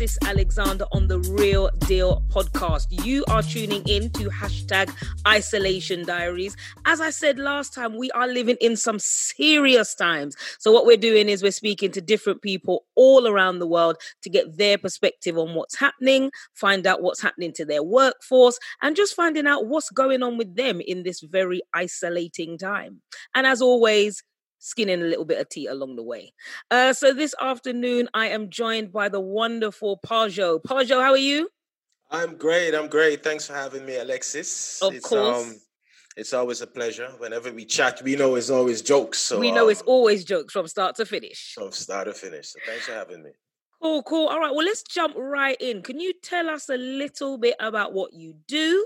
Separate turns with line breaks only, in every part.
Alexis Alexander on the Real Deal podcast. You are tuning in to hashtag isolation diaries. As I said last time, we are living in some serious times. So, what we're doing is we're speaking to different people all around the world to get their perspective on what's happening, find out what's happening to their workforce, and just finding out what's going on with them in this very isolating time. And as always, skinning a little bit of tea along the way. Uh, so this afternoon, I am joined by the wonderful Pahjo. Pahjo, how are you?
I'm great. I'm great. Thanks for having me, Alexis.
Of it's, course. Um,
it's always a pleasure. Whenever we chat, we know it's always jokes. So
we know um, it's always jokes from start to finish.
From start to finish. So thanks for having me.
Cool, cool. All right. Well, let's jump right in. Can you tell us a little bit about what you do?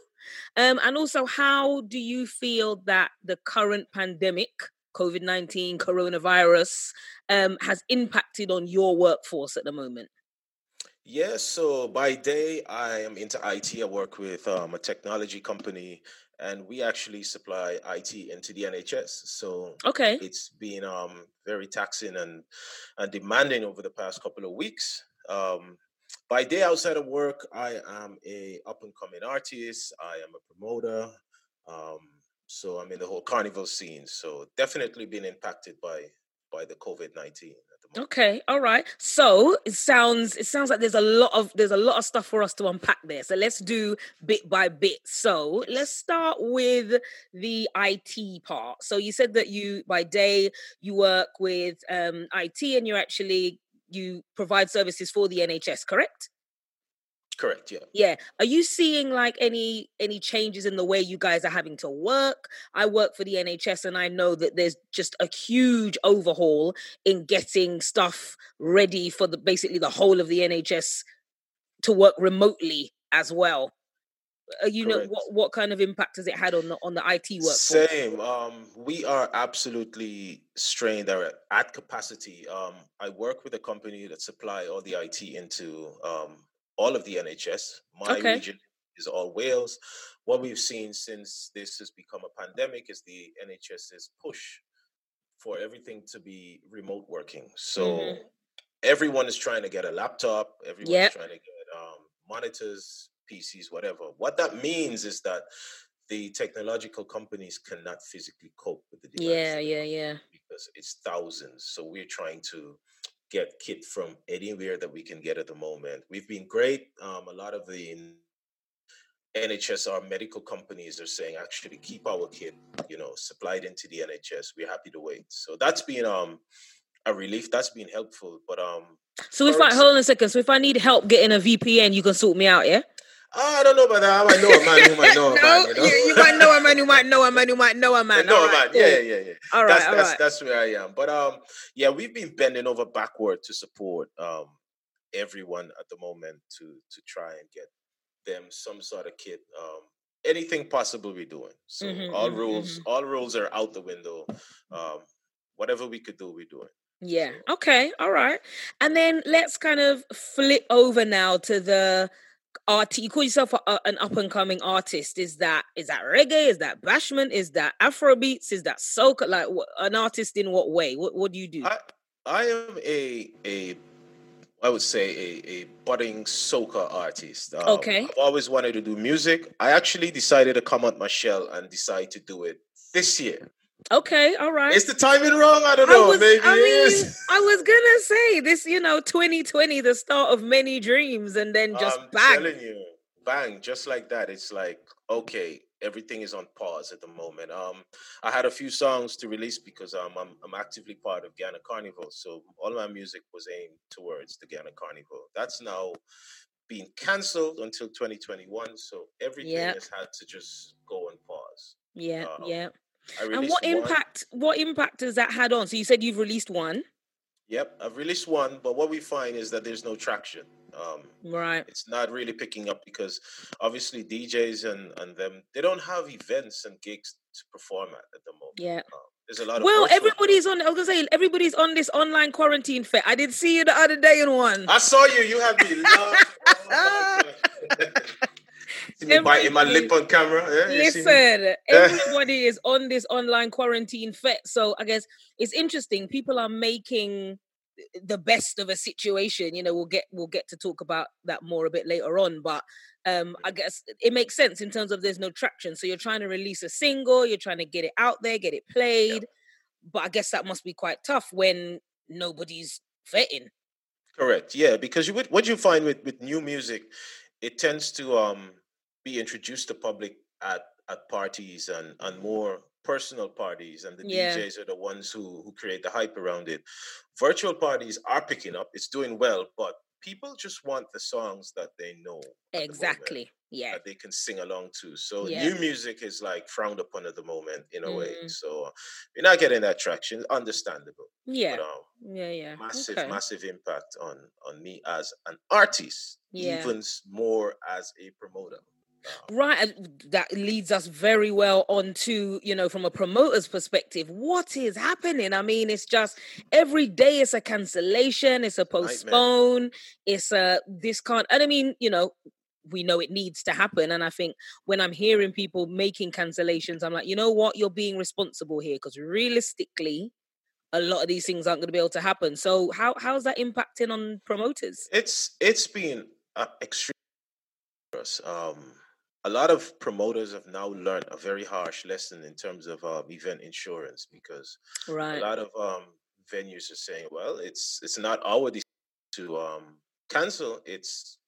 Um, and also, how do you feel that the current pandemic COVID 19, coronavirus, um, has impacted on your workforce at the moment?
Yes, so by day, I am into IT. I work with um, a technology company, and we actually supply IT into the NHS. So
okay,
it's been um, very taxing and, and demanding over the past couple of weeks. Um, by day, outside of work, I am a up and coming artist. I am a promoter. Um, so I'm in the whole carnival scene. So definitely been impacted by by the COVID nineteen.
Okay, all right. So it sounds it sounds like there's a lot of there's a lot of stuff for us to unpack there. So let's do bit by bit. So let's start with the IT part. So you said that you by day you work with um, IT and you actually you provide services for the NHS, correct?
Correct. Yeah.
Yeah. Are you seeing like any any changes in the way you guys are having to work? I work for the NHS and I know that there's just a huge overhaul in getting stuff ready for the basically the whole of the NHS to work remotely as well. Uh, you Correct. know what what kind of impact has it had on the on the IT workforce?
Same. Um, we are absolutely strained at, at capacity. Um, I work with a company that supply all the IT into um, all of the NHS. My okay. region is all Wales. What we've seen since this has become a pandemic is the NHS's push for everything to be remote working. So mm-hmm. everyone is trying to get a laptop. Everyone's yep. trying to get um, monitors, PCs, whatever. What that means is that the technological companies cannot physically cope with the
device. Yeah, yeah, yeah.
Because it's thousands. So we're trying to get kit from anywhere that we can get at the moment. We've been great. Um, a lot of the NHS, our medical companies are saying actually keep our kit, you know, supplied into the NHS. We're happy to wait. So that's been um a relief. That's been helpful. But um
So if I hold on a second, so if I need help getting a VPN, you can sort me out, yeah?
Oh, I don't know about that. I might know a man who might know a man. You, know?
you, you, might know a man who might know a man who might know a man.
know
a man.
Yeah, yeah, yeah, yeah.
All right,
that's,
all
that's,
right.
That's where I am. But um, yeah, we've been bending over backward to support um everyone at the moment to to try and get them some sort of kit. Um, anything possible we're doing. So mm-hmm, all mm-hmm, rules, mm-hmm. all rules are out the window. Um, whatever we could do, we're doing.
Yeah. Okay. All right. And then let's kind of flip over now to the art you call yourself a, an up and coming artist is that is that reggae is that bashment is that afro beats is that soca like what, an artist in what way what, what do you do
I, I am a a I would say a, a budding soca artist.
Um, okay.
I've always wanted to do music. I actually decided to come out my shell and decide to do it this year.
Okay, all right.
Is the timing wrong? I don't know. I was, Maybe I mean,
I was gonna say this, you know, 2020, the start of many dreams, and then just
I'm
bang.
telling you, bang, just like that. It's like, okay, everything is on pause at the moment. Um, I had a few songs to release because um, I'm I'm actively part of Ghana Carnival, so all my music was aimed towards the Ghana Carnival. That's now being cancelled until 2021, so everything yep. has had to just go on pause.
Yeah, um, yeah. And what impact? What impact has that had on? So you said you've released one.
Yep, I've released one, but what we find is that there's no traction. Um,
right.
It's not really picking up because obviously DJs and and them they don't have events and gigs to perform at at the moment.
Yeah.
Um, there's a lot of
well, everybody's on. I was gonna say everybody's on this online quarantine fit. I did see you the other day in one.
I saw you. You had me. oh See me biting my lip on camera. Yeah,
listen, everybody is on this online quarantine fit. So I guess it's interesting. People are making the best of a situation. You know, we'll get we'll get to talk about that more a bit later on, but um I guess it makes sense in terms of there's no traction. So you're trying to release a single, you're trying to get it out there, get it played. Yeah. But I guess that must be quite tough when nobody's vetting.
Correct. Yeah, because you would what you find with with new music, it tends to um be introduced to public at at parties and and more personal parties and the yeah. DJs are the ones who who create the hype around it. Virtual parties are picking up. It's doing well, but people just want the songs that they know.
Exactly.
The
yeah.
That they can sing along to. So yeah. new music is like frowned upon at the moment in a mm. way. So you're not getting that traction. Understandable.
Yeah. But, um, yeah, yeah.
Massive, okay. massive impact on on me as an artist. Yeah. Even more as a promoter.
Right, that leads us very well on to you know from a promoter's perspective, what is happening? I mean, it's just every day it's a cancellation, it's a postpone, Nightmare. it's a this can't. And I mean, you know, we know it needs to happen. And I think when I'm hearing people making cancellations, I'm like, you know what, you're being responsible here because realistically, a lot of these things aren't going to be able to happen. So how how's that impacting on promoters?
It's it's been uh, extreme. Um, a lot of promoters have now learned a very harsh lesson in terms of uh, event insurance because right. a lot of um, venues are saying, "Well, it's it's not our decision to um, cancel; it's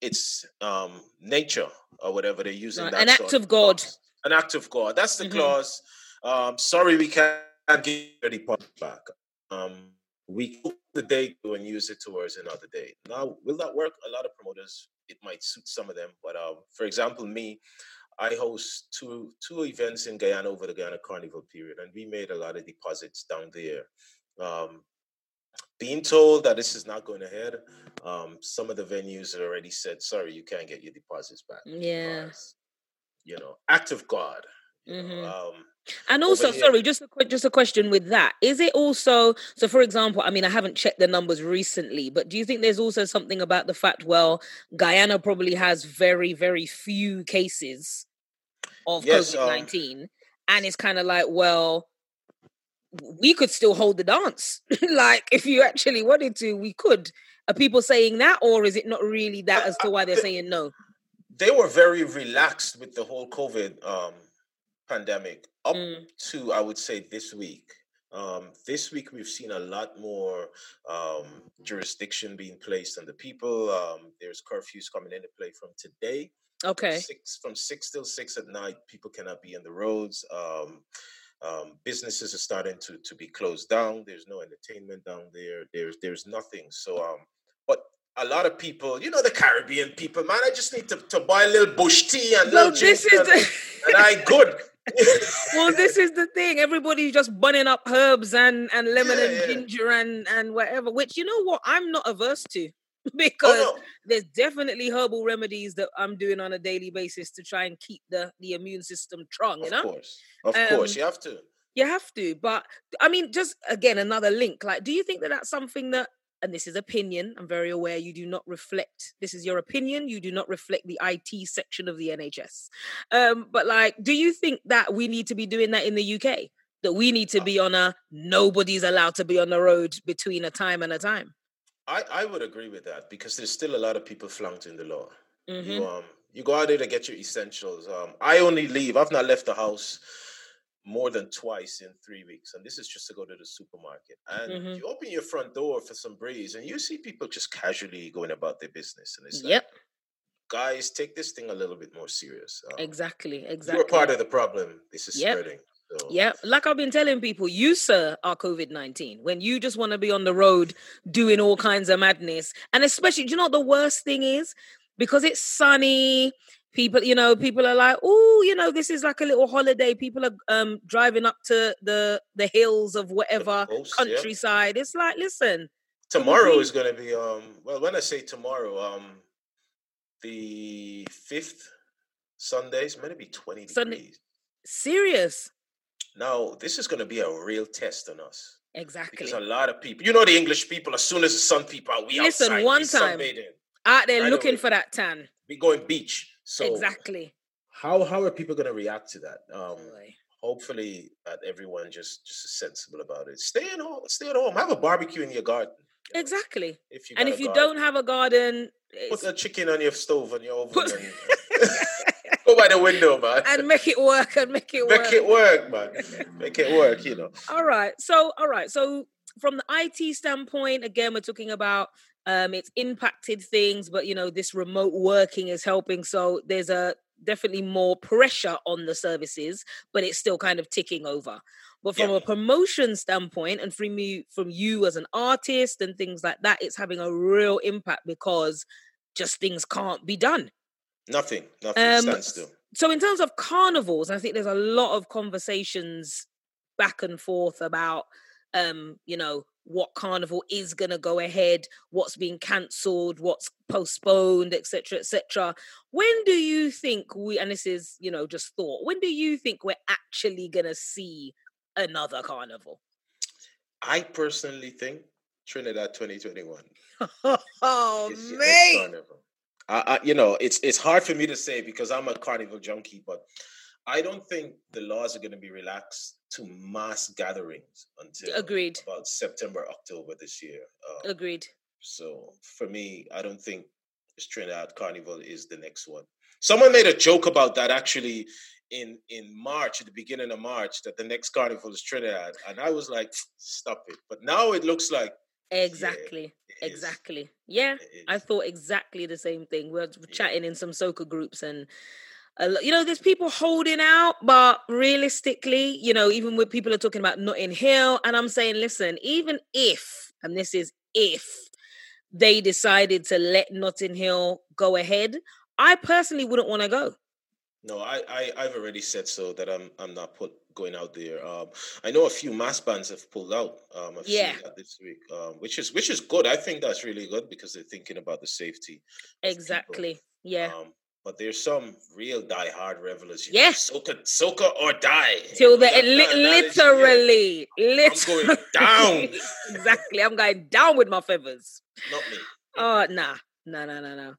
it's um, nature or whatever they're using."
Right. An act of God.
Clause. An act of God. That's the mm-hmm. clause. Um, sorry, we can't give the deposit back. Um, we the day and use it towards another day. Now, will that work? A lot of promoters it might suit some of them. But um, for example, me, I host two two events in Guyana over the Guyana Carnival period, and we made a lot of deposits down there. Um, being told that this is not going ahead, um, some of the venues already said, "Sorry, you can't get your deposits back."
Yeah,
you know, act of God. Mm-hmm. Um,
and also, sorry, just a just a question with that. Is it also so? For example, I mean, I haven't checked the numbers recently, but do you think there's also something about the fact? Well, Guyana probably has very very few cases of yes, COVID nineteen, um, and it's kind of like, well, we could still hold the dance. like, if you actually wanted to, we could. Are people saying that, or is it not really that as to why they're saying no?
They were very relaxed with the whole COVID um, pandemic up mm. to I would say this week. Um, this week we've seen a lot more um, jurisdiction being placed on the people. Um, there's curfews coming into play from today.
Okay.
From six, from six till six at night, people cannot be on the roads. Um, um, businesses are starting to to be closed down. There's no entertainment down there. There's there's nothing. So um, but a lot of people, you know, the Caribbean people, man, I just need to, to buy a little bush tea and well, this is and, the... and I good.
Well, this is the thing. Everybody's just bunning up herbs and and lemon yeah, and yeah. ginger and and whatever. Which you know what, I'm not averse to because oh, no. there's definitely herbal remedies that I'm doing on a daily basis to try and keep the the immune system strong. You know,
of course, of um, course, you have to.
You have to, but I mean, just again, another link. Like, do you think that that's something that and this is opinion, I'm very aware you do not reflect, this is your opinion, you do not reflect the IT section of the NHS. Um, but like, do you think that we need to be doing that in the UK? That we need to be on a nobody's allowed to be on the road between a time and a time?
I, I would agree with that because there's still a lot of people flouting the law. Mm-hmm. You um you go out there to get your essentials. Um, I only leave. I've not left the house more than twice in three weeks. And this is just to go to the supermarket. And mm-hmm. you open your front door for some breeze and you see people just casually going about their business. And it's
yep. Like,
guys, take this thing a little bit more serious.
Um, exactly, exactly.
You're part of the problem. This is yep. spreading.
So. Yeah, like I've been telling people, you sir are COVID nineteen. When you just want to be on the road doing all kinds of madness, and especially, do you know what the worst thing is? Because it's sunny, people you know people are like oh you know this is like a little holiday. People are um driving up to the the hills of whatever coast, countryside. Yeah. it's like listen
tomorrow is going to be um well when i say tomorrow um the fifth sunday is going to be 20 Sunday. degrees.
Serious?
Now this is going to be a real test on us
exactly
because a lot of people you know the english people as soon as the sun people out we listen outside,
one time out there looking for that tan.
We going beach so
exactly.
How how are people going to react to that? Um, hopefully, that everyone just just is sensible about it. Stay at home. Stay at home. Have a barbecue in your garden.
exactly. If you and if you garden, don't have a garden,
put a chicken on your stove and your oven. Put... And, go by the window, man,
and make it work. And make it
work. Make it work, man. make it work. You know.
All right. So, all right. So, from the IT standpoint, again, we're talking about um, it's impacted things, but you know, this remote working is helping. So there's a definitely more pressure on the services, but it's still kind of ticking over. But from yeah. a promotion standpoint, and from you, from you as an artist and things like that, it's having a real impact because just things can't be done.
Nothing, nothing um, stands still.
So in terms of carnivals, I think there's a lot of conversations back and forth about, um, you know, what carnival is going to go ahead, what's being cancelled, what's postponed, etc., etc. When do you think we? And this is, you know, just thought. When do you think we're actually going to see another carnival?
I personally think Trinidad 2021.
oh, man.
I, I, you know, it's it's hard for me to say because I'm a carnival junkie, but I don't think the laws are going to be relaxed to mass gatherings until
agreed
about September October this year.
Um, agreed.
So for me, I don't think Trinidad Carnival is the next one. Someone made a joke about that actually in in March, at the beginning of March, that the next carnival is Trinidad, and I was like, "Stop it!" But now it looks like
exactly, yeah, exactly. Is. Yeah, I thought exactly the same thing. We we're chatting in some soca groups, and you know, there's people holding out, but realistically, you know, even with people are talking about Notting Hill, and I'm saying, listen, even if, and this is if they decided to let Notting Hill go ahead, I personally wouldn't want to go.
No, I, I I've already said so that I'm I'm not put going out there. Um, I know a few mass bands have pulled out. Um, I've yeah. seen that this week, um, which is which is good. I think that's really good because they're thinking about the safety.
Exactly. Yeah. Um,
but there's some real die-hard revelers.
Yes,
soca, soca or die.
Till the li- literally,
literally, I'm going down.
exactly, I'm going down with my feathers.
Not me.
Oh nah, no, no, no, no.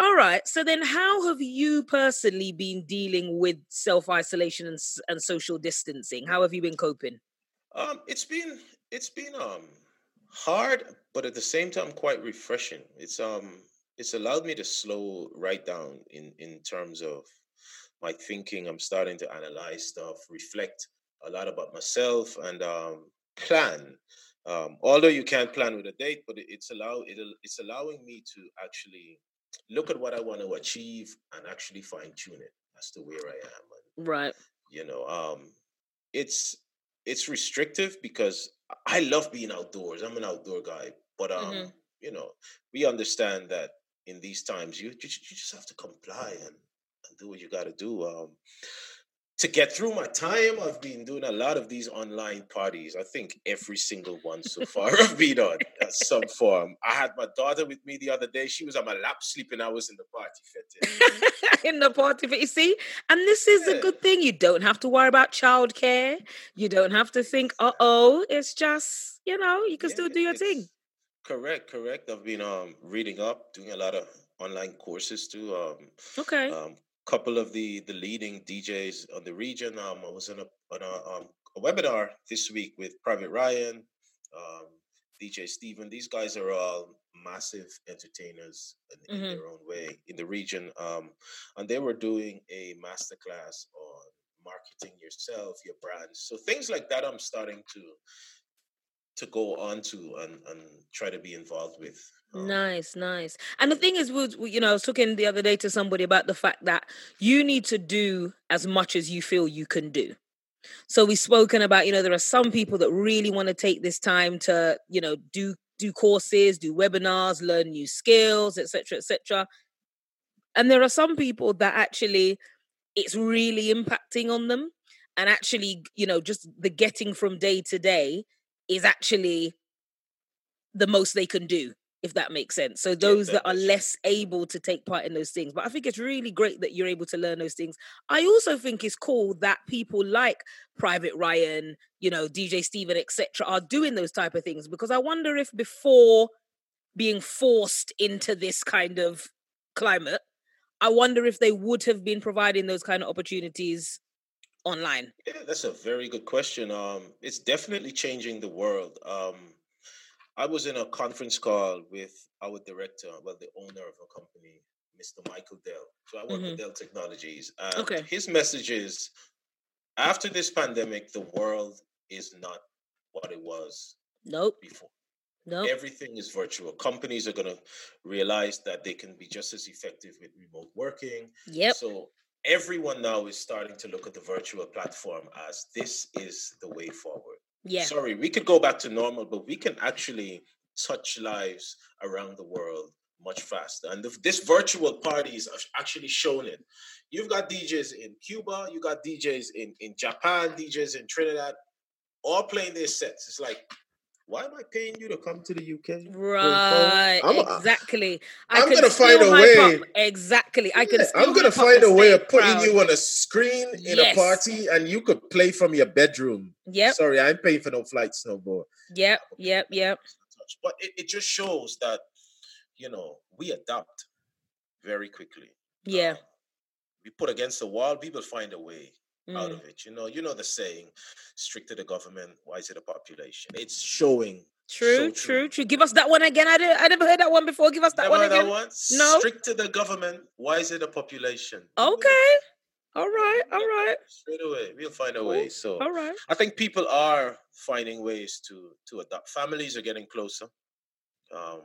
All right. So then, how have you personally been dealing with self isolation and, and social distancing? How have you been coping?
Um, it's been it's been um hard, but at the same time quite refreshing. It's um it's allowed me to slow right down in in terms of my thinking. I'm starting to analyze stuff, reflect a lot about myself, and um, plan. Um, although you can't plan with a date, but it's allow it, it's allowing me to actually look at what I want to achieve and actually fine tune it as to where I am.
And, right.
You know, um, it's it's restrictive because I love being outdoors. I'm an outdoor guy, but um, mm-hmm. you know, we understand that in these times, you you, you just have to comply and, and do what you got to do. Um, to get through my time, I've been doing a lot of these online parties. I think every single one so far I've been on at some form. I had my daughter with me the other day. She was on my lap sleeping. I was in the party
fitting. in the party fit. You see? And this is yeah. a good thing. You don't have to worry about childcare. You don't have to think, uh oh. It's just, you know, you can yeah, still do your thing.
Correct, correct. I've been um reading up, doing a lot of online courses too. Um,
okay.
Um, couple of the the leading DJs on the region. Um, I was in a on a, um, a webinar this week with Private Ryan, um, DJ Steven. These guys are all massive entertainers in, mm-hmm. in their own way in the region. Um, and they were doing a masterclass on marketing yourself, your brands. So things like that, I'm starting to to go on to and, and try to be involved with.
Um, nice, nice. And the thing is, we, you know, I was talking the other day to somebody about the fact that you need to do as much as you feel you can do. So we've spoken about, you know, there are some people that really want to take this time to, you know, do do courses, do webinars, learn new skills, etc., etc. And there are some people that actually it's really impacting on them, and actually, you know, just the getting from day to day is actually the most they can do if that makes sense. So those yeah, that, that are less able to take part in those things. But I think it's really great that you're able to learn those things. I also think it's cool that people like Private Ryan, you know, DJ Steven, etc., are doing those type of things because I wonder if before being forced into this kind of climate, I wonder if they would have been providing those kind of opportunities online?
Yeah, that's a very good question. Um, it's definitely changing the world. Um, I was in a conference call with our director, well, the owner of a company, Mr. Michael Dell. So I work mm-hmm. with Dell Technologies. And okay. his message is after this pandemic, the world is not what it was
nope.
before. Nope. Everything is virtual. Companies are going to realize that they can be just as effective with remote working.
Yep.
So everyone now is starting to look at the virtual platform as this is the way forward.
Yeah.
Sorry, we could go back to normal, but we can actually touch lives around the world much faster. And the, this virtual parties are actually shown it. You've got DJs in Cuba, you got DJs in, in Japan, DJs in Trinidad, all playing their sets. It's like why am I paying you to come to the UK?
Right, exactly.
I am gonna find a way.
Exactly, yeah, I can.
I'm gonna find a way of putting crowd. you on a screen in yes. a party, and you could play from your bedroom.
Yeah.
Sorry, I'm paying for no flights no more.
Yep, yep, yep.
But it, it just shows that you know we adapt very quickly.
Yeah.
Um, we put against the wall, people find a way mm. out of it. You know, you know the saying, stricter the government, wiser the population. It's showing.
True, so true, true, true. Give us that one again. I, did, I never heard that one before. Give us that never one again. That one? No.
Stricter the government, wiser the population.
Okay. All right, all right.
Straight away, we'll find a way. So,
all right.
I think people are finding ways to to adopt. Families are getting closer, um,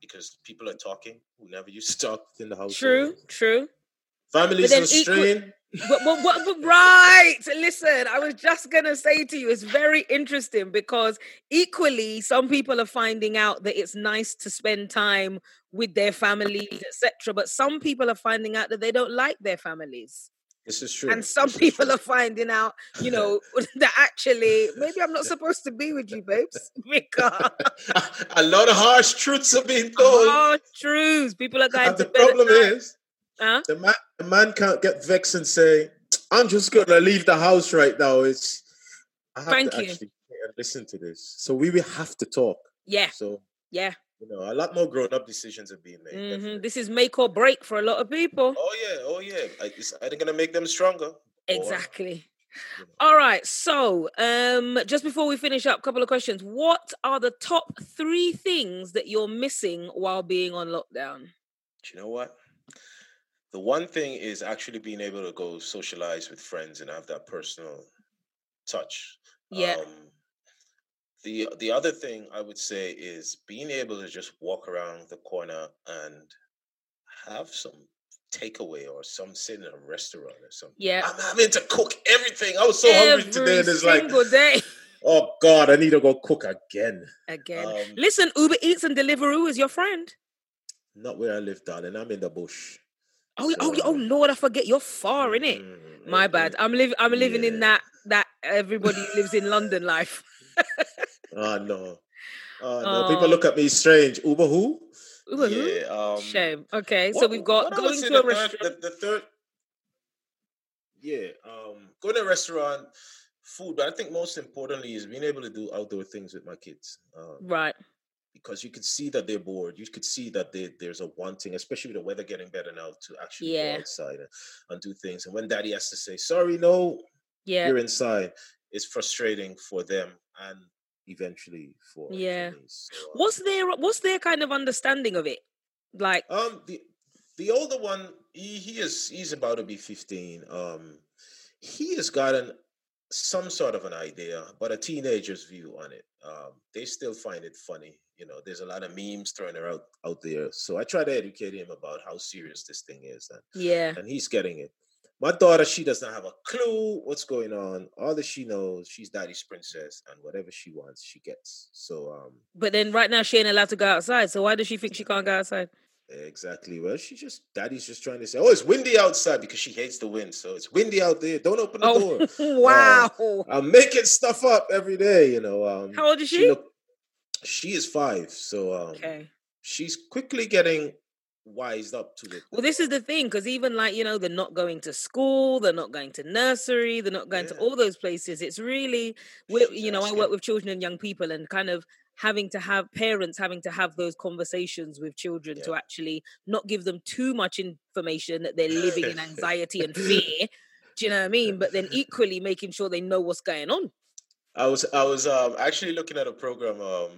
because people are talking who never used to talk in the house.
True, true.
Families are strained
but, but, but, but, right. Listen i was just gonna say to you it's very interesting because equally some people are finding out that it's nice to spend time with their families etc but some people are finding out that they don't like their families.
This is true.
And some
this
people are finding out you know that actually maybe i'm not supposed to be with you babes because
a lot of harsh truths are being told.
Harsh truths. People are going
and to the problem is Huh? The man, the man can't get vexed and say, "I'm just gonna leave the house right now." It's I have Thank to you. actually listen to this, so we will have to talk.
Yeah.
So
yeah,
you know, a lot more grown-up decisions are being made.
Mm-hmm. This is make or break for a lot of people.
Oh yeah, oh yeah. It's either gonna make them stronger.
Exactly. Or, you know. All right. So, um, just before we finish up, a couple of questions. What are the top three things that you're missing while being on lockdown?
Do you know what? The one thing is actually being able to go socialize with friends and have that personal touch.
Yeah. Um,
the the other thing I would say is being able to just walk around the corner and have some takeaway or some sit in a restaurant or something.
Yeah.
I'm having to cook everything. I was so Every hungry today and it's like
day.
Oh God, I need to go cook again.
Again. Um, Listen, Uber Eats and Deliveroo is your friend.
Not where I live, darling. I'm in the bush.
Oh, oh, oh, Lord! I forget you're far in it. My bad. I'm living. I'm living yeah. in that that everybody lives in London life.
oh no! Oh no! People look at me strange. Uber who?
Uber yeah, who? Um, Shame. Okay, what, so we've got going to a restaurant.
The, the, third. Yeah, um, going to a restaurant, food, but I think most importantly is being able to do outdoor things with my kids. Um,
right
because you could see that they're bored. You could see that they, there's a wanting, especially with the weather getting better now, to actually yeah. go outside and, and, do things. And when daddy has to say, sorry, no,
yeah.
you're inside, it's frustrating for them and eventually for
yeah.
So,
um, what's their what's their kind of understanding of it? Like
um the the older one, he, he is he's about to be 15. Um he has gotten some sort of an idea, but a teenager's view on it. Um, they still find it funny. You know, there's a lot of memes thrown out out there. So I try to educate him about how serious this thing is, and
yeah,
and he's getting it. My daughter, she does not have a clue what's going on. All that she knows, she's daddy's princess, and whatever she wants, she gets. So, um,
but then right now she ain't allowed to go outside. So why does she think she can't go outside?
Exactly. Well, she just daddy's just trying to say, "Oh, it's windy outside" because she hates the wind. So it's windy out there. Don't open the oh, door.
wow.
Um, I'm making stuff up every day. You know. Um,
How old is she? She, look,
she is five. So um,
okay.
she's quickly getting wised up to it.
Well, this is the thing because even like you know, they're not going to school, they're not going to nursery, they're not going yeah. to all those places. It's really, you know, I work with children and young people, and kind of having to have parents having to have those conversations with children yeah. to actually not give them too much information that they're living in anxiety and fear. Do you know what I mean? But then equally making sure they know what's going on.
I was I was um, actually looking at a program um,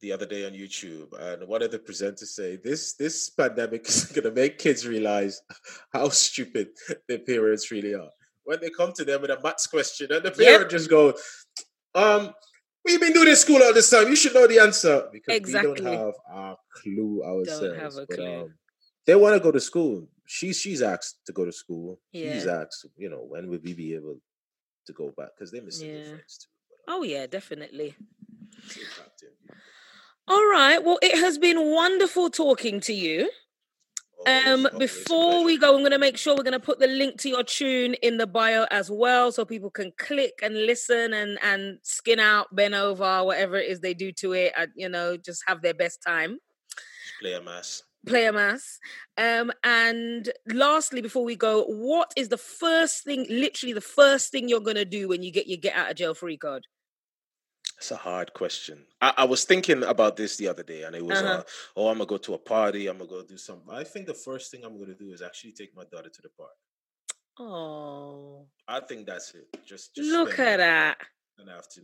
the other day on YouTube, and one of the presenters say this this pandemic is going to make kids realize how stupid their parents really are. When they come to them with a maths question, and the parent yep. just go, "Um, we've been doing in school all this time. You should know the answer because exactly. we don't have a clue ourselves." Don't have a but, clue. Um, they want to go to school. She's she's asked to go to school. Yeah. He's asked, you know, when will we be able to go back because they miss yeah. friends too.
But, um, oh yeah, definitely. All right. Well, it has been wonderful talking to you. Um, before we go, I'm going to make sure we're going to put the link to your tune in the bio as well, so people can click and listen and and skin out, bend over, whatever it is they do to it. And, you know, just have their best time.
Play a mass.
Play a mass. Um, and lastly, before we go, what is the first thing, literally the first thing you're going to do when you get your get out of jail free card?
It's a hard question. I, I, was thinking about this the other day, and it was, uh-huh. uh, oh, I'm gonna go to a party. I'm gonna go do something. I think the first thing I'm gonna do is actually take my daughter to the park.
Oh,
I think that's it. Just, just
look at that.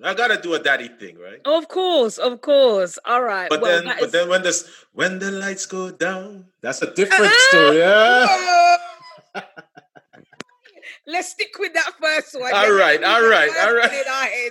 I gotta do a daddy thing, right?
Of course, of course. All right.
But well, then, but is... then when this when the lights go down, that's a different ah! story. Yeah.
Let's stick with that first one.
All right, all right, all right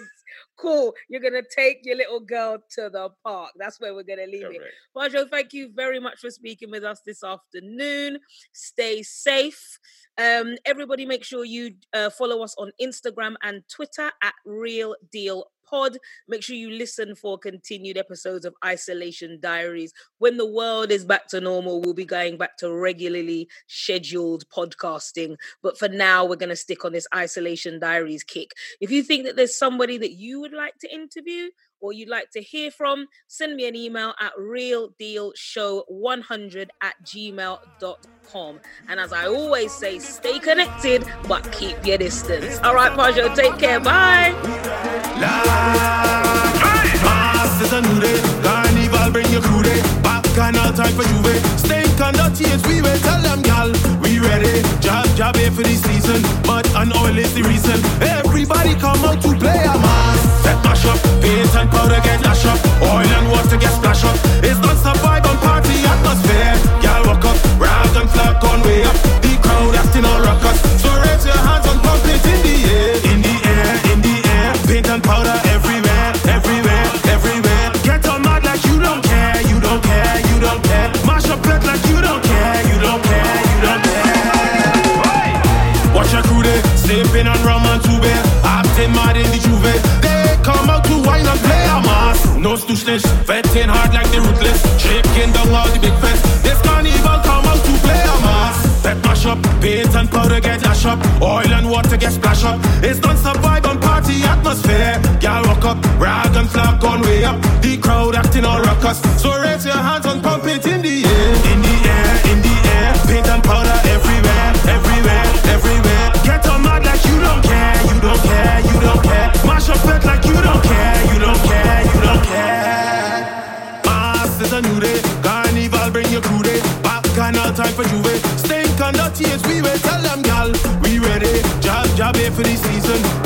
cool. You're gonna take your little girl to the park. That's where we're gonna leave Correct. it. Pahjo, thank you very much for speaking with us this afternoon. Stay safe. Um, everybody, make sure you uh, follow us on Instagram and Twitter at Real Deal pod. Make sure you listen for continued episodes of Isolation Diaries. When the world is back to normal, we'll be going back to regularly scheduled podcasting. But for now, we're going to stick on this Isolation Diaries kick. If you think that there's somebody that you would like to interview, or you'd like to hear from, send me an email at realdealshow100 at gmail.com. And as I always say, stay connected, but keep your distance. All right, Pahjo, take care. Bye. Here for the season. But an oil is the reason. Everybody come out to play a. Mash up. Paint and powder get lash up. Oil and water get splash up. It's not survive on party atmosphere. Gal walk up. Rag and flag on way up. The crowd acting all ruckus. So raise your hands and pump it in the air. In the air, in the air. Paint and powder everywhere, everywhere, everywhere. Get on mad like you don't care, you don't care, you don't care. Mash up it like you don't care, you don't care, you don't care. Watch your crew there, sleeping on rum and tube. Acting mad in the juve. Come out to wine and play a mass. No stooshness, fetting hard like the ruthless. Shaking down all the big fest. This carnival come out to play a mass. Pet mash up, paint and powder get lash up. Oil and water get splash up. It's not survive on party atmosphere. Y'all walk up, rag and flag on way up. The crowd acting all ruckus. So raise your hands and pump it in the air. In the air, in the air. Paint and powder everywhere, everywhere, everywhere. For Juve. Stink the tears, we will tell them, gal. We ready. Job, job here eh, for the season.